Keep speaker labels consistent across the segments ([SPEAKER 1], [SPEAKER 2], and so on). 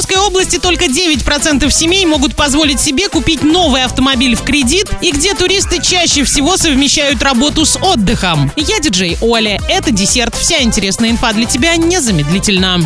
[SPEAKER 1] Оренбургской области только 9% семей могут позволить себе купить новый автомобиль в кредит и где туристы чаще всего совмещают работу с отдыхом. Я диджей Оля. Это десерт. Вся интересная инфа для тебя незамедлительно.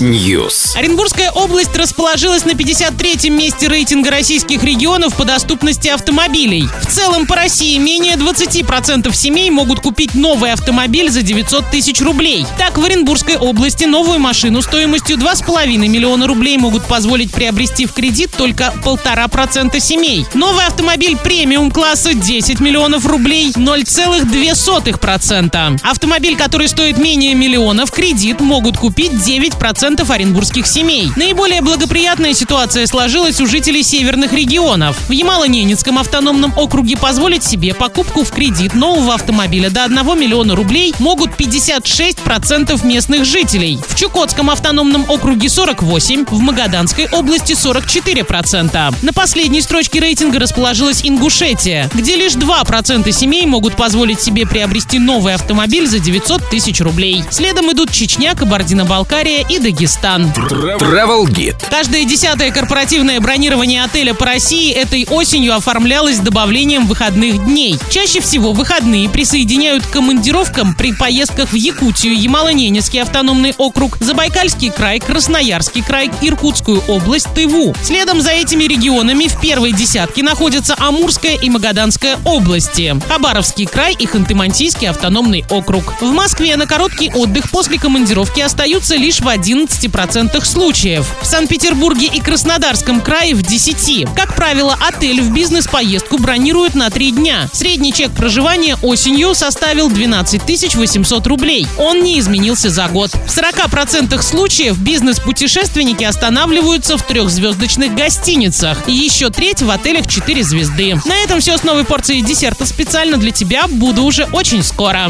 [SPEAKER 2] News.
[SPEAKER 1] Оренбургская область расположилась на 53-м месте рейтинга российских регионов по доступности автомобилей. В целом по России менее 20% семей могут купить новый автомобиль за 900 тысяч рублей. Так, в Оренбургской области новую машину стоимостью 2,5 миллиона рублей могут позволить приобрести в кредит только полтора процента семей. Новый автомобиль премиум класса 10 миллионов рублей 0,2%. Автомобиль, который стоит менее миллиона, в кредит могут купить 9% оренбургских семей. Наиболее благоприятная ситуация сложилась у жителей северных регионов. В Ямало-Ненецком автономном округе позволить себе покупку в кредит нового автомобиля до 1 миллиона рублей могут 56% местных жителей. В Чукотском автономном округе 48, в Магаданской области 44%. На последней строчке рейтинга расположилась Ингушетия, где лишь 2% семей могут позволить себе приобрести новый автомобиль за 900 тысяч рублей. Следом идут Чечня, Кабардино-Балкария и Дагестан.
[SPEAKER 2] Travel Guide.
[SPEAKER 1] Каждое десятое корпоративное бронирование отеля по России этой осенью оформлялось добавлением выходных дней. Чаще всего выходные присоединяют к командировкам при поездках в Якутию, Ямало-Ненецкий автономный округ, Забайкальский край, Красноярский край, Иркутскую область, Тыву. Следом за этими регионами в первой десятке находятся Амурская и Магаданская области, Хабаровский край и Ханты-Мансийский автономный округ. В Москве на короткий отдых после командировки остаются лишь в 11% случаев. В Санкт-Петербурге и Краснодарском крае в 10. Как правило, отель в бизнес-поездку бронируют на 3 дня. Средний чек проживания осенью составил 12 800 рублей. Он не изменился за год. В 40% случаев бизнес-путешественники останавливаются в трехзвездочных гостиницах. И еще треть в отелях 4 звезды. На этом все с новой порцией десерта специально для тебя. Буду уже очень скоро.